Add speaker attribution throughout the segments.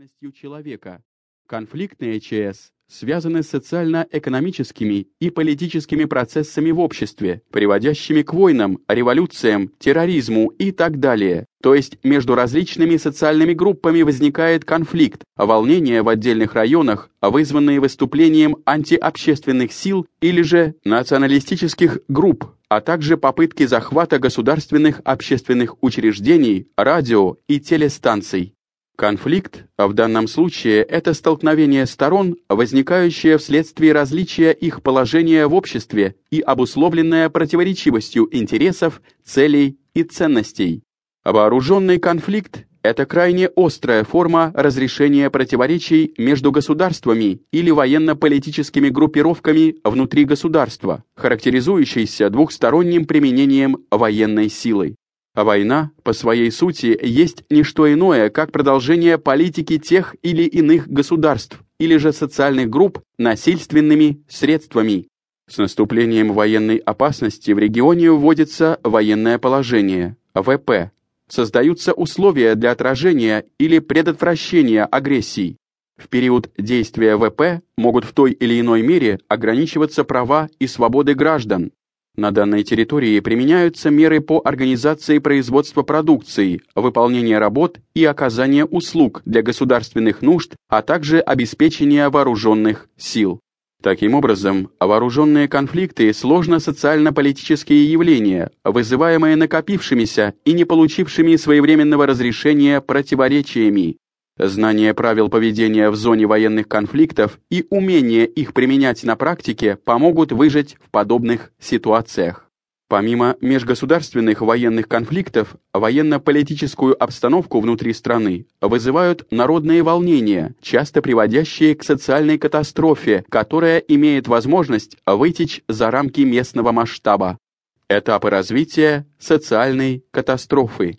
Speaker 1: деятельностью человека. Конфликтные ЧС связаны с социально-экономическими и политическими процессами в обществе, приводящими к войнам, революциям, терроризму и так далее. То есть между различными социальными группами возникает конфликт, волнения в отдельных районах, вызванные выступлением антиобщественных сил или же националистических групп, а также попытки захвата государственных общественных учреждений, радио и телестанций. Конфликт, а в данном случае это столкновение сторон, возникающее вследствие различия их положения в обществе и обусловленное противоречивостью интересов, целей и ценностей. Вооруженный конфликт – это крайне острая форма разрешения противоречий между государствами или военно-политическими группировками внутри государства, характеризующийся двухсторонним применением военной силы. А война, по своей сути, есть не что иное, как продолжение политики тех или иных государств или же социальных групп насильственными средствами. С наступлением военной опасности в регионе вводится военное положение, ВП. Создаются условия для отражения или предотвращения агрессий. В период действия ВП могут в той или иной мере ограничиваться права и свободы граждан, на данной территории применяются меры по организации производства продукции, выполнения работ и оказания услуг для государственных нужд, а также обеспечения вооруженных сил. Таким образом, вооруженные конфликты – сложно-социально-политические явления, вызываемые накопившимися и не получившими своевременного разрешения противоречиями, Знание правил поведения в зоне военных конфликтов и умение их применять на практике помогут выжить в подобных ситуациях. Помимо межгосударственных военных конфликтов, военно-политическую обстановку внутри страны вызывают народные волнения, часто приводящие к социальной катастрофе, которая имеет возможность вытечь за рамки местного масштаба. Этапы развития социальной катастрофы.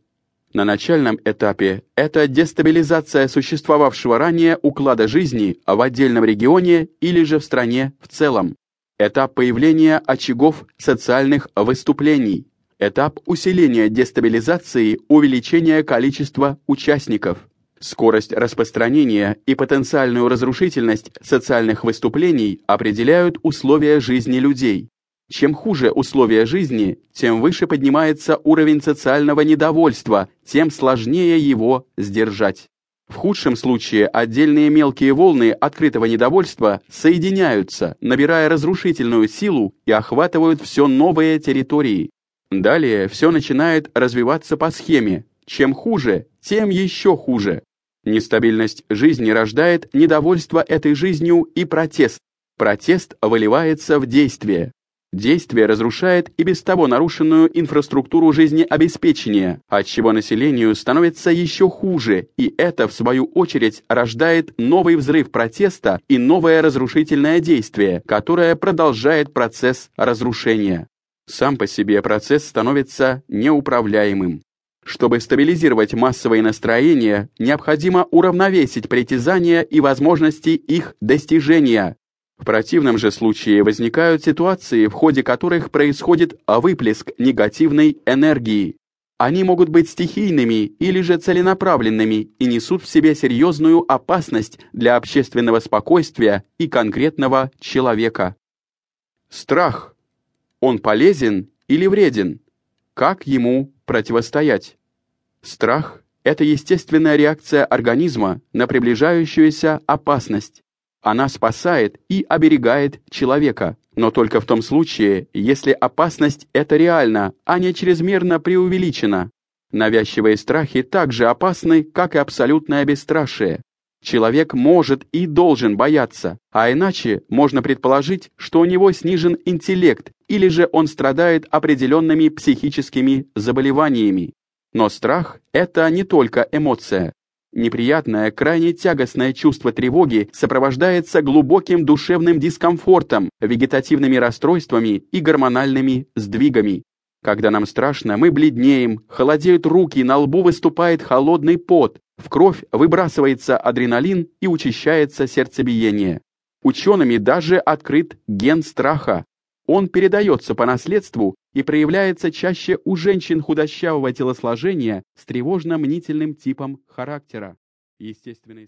Speaker 1: На начальном этапе это дестабилизация существовавшего ранее уклада жизни в отдельном регионе или же в стране в целом. Этап появления очагов социальных выступлений. Этап усиления дестабилизации, увеличения количества участников. Скорость распространения и потенциальную разрушительность социальных выступлений определяют условия жизни людей. Чем хуже условия жизни, тем выше поднимается уровень социального недовольства, тем сложнее его сдержать. В худшем случае отдельные мелкие волны открытого недовольства соединяются, набирая разрушительную силу и охватывают все новые территории. Далее все начинает развиваться по схеме «чем хуже, тем еще хуже». Нестабильность жизни рождает недовольство этой жизнью и протест. Протест выливается в действие. Действие разрушает и без того нарушенную инфраструктуру жизнеобеспечения, отчего населению становится еще хуже, и это, в свою очередь, рождает новый взрыв протеста и новое разрушительное действие, которое продолжает процесс разрушения. Сам по себе процесс становится неуправляемым. Чтобы стабилизировать массовые настроения, необходимо уравновесить притязания и возможности их достижения, в противном же случае возникают ситуации, в ходе которых происходит выплеск негативной энергии. Они могут быть стихийными или же целенаправленными и несут в себе серьезную опасность для общественного спокойствия и конкретного человека. Страх. Он полезен или вреден? Как ему противостоять? Страх – это естественная реакция организма на приближающуюся опасность. Она спасает и оберегает человека, но только в том случае, если опасность это реальна, а не чрезмерно преувеличена. Навязчивые страхи также опасны, как и абсолютное бесстрашие. Человек может и должен бояться, а иначе можно предположить, что у него снижен интеллект или же он страдает определенными психическими заболеваниями. Но страх – это не только эмоция. Неприятное, крайне тягостное чувство тревоги сопровождается глубоким душевным дискомфортом, вегетативными расстройствами и гормональными сдвигами. Когда нам страшно, мы бледнеем, холодеют руки, на лбу выступает холодный пот, в кровь выбрасывается адреналин и учащается сердцебиение. Учеными даже открыт ген страха. Он передается по наследству и проявляется чаще у женщин худощавого телосложения с тревожно-мнительным типом характера. Естественный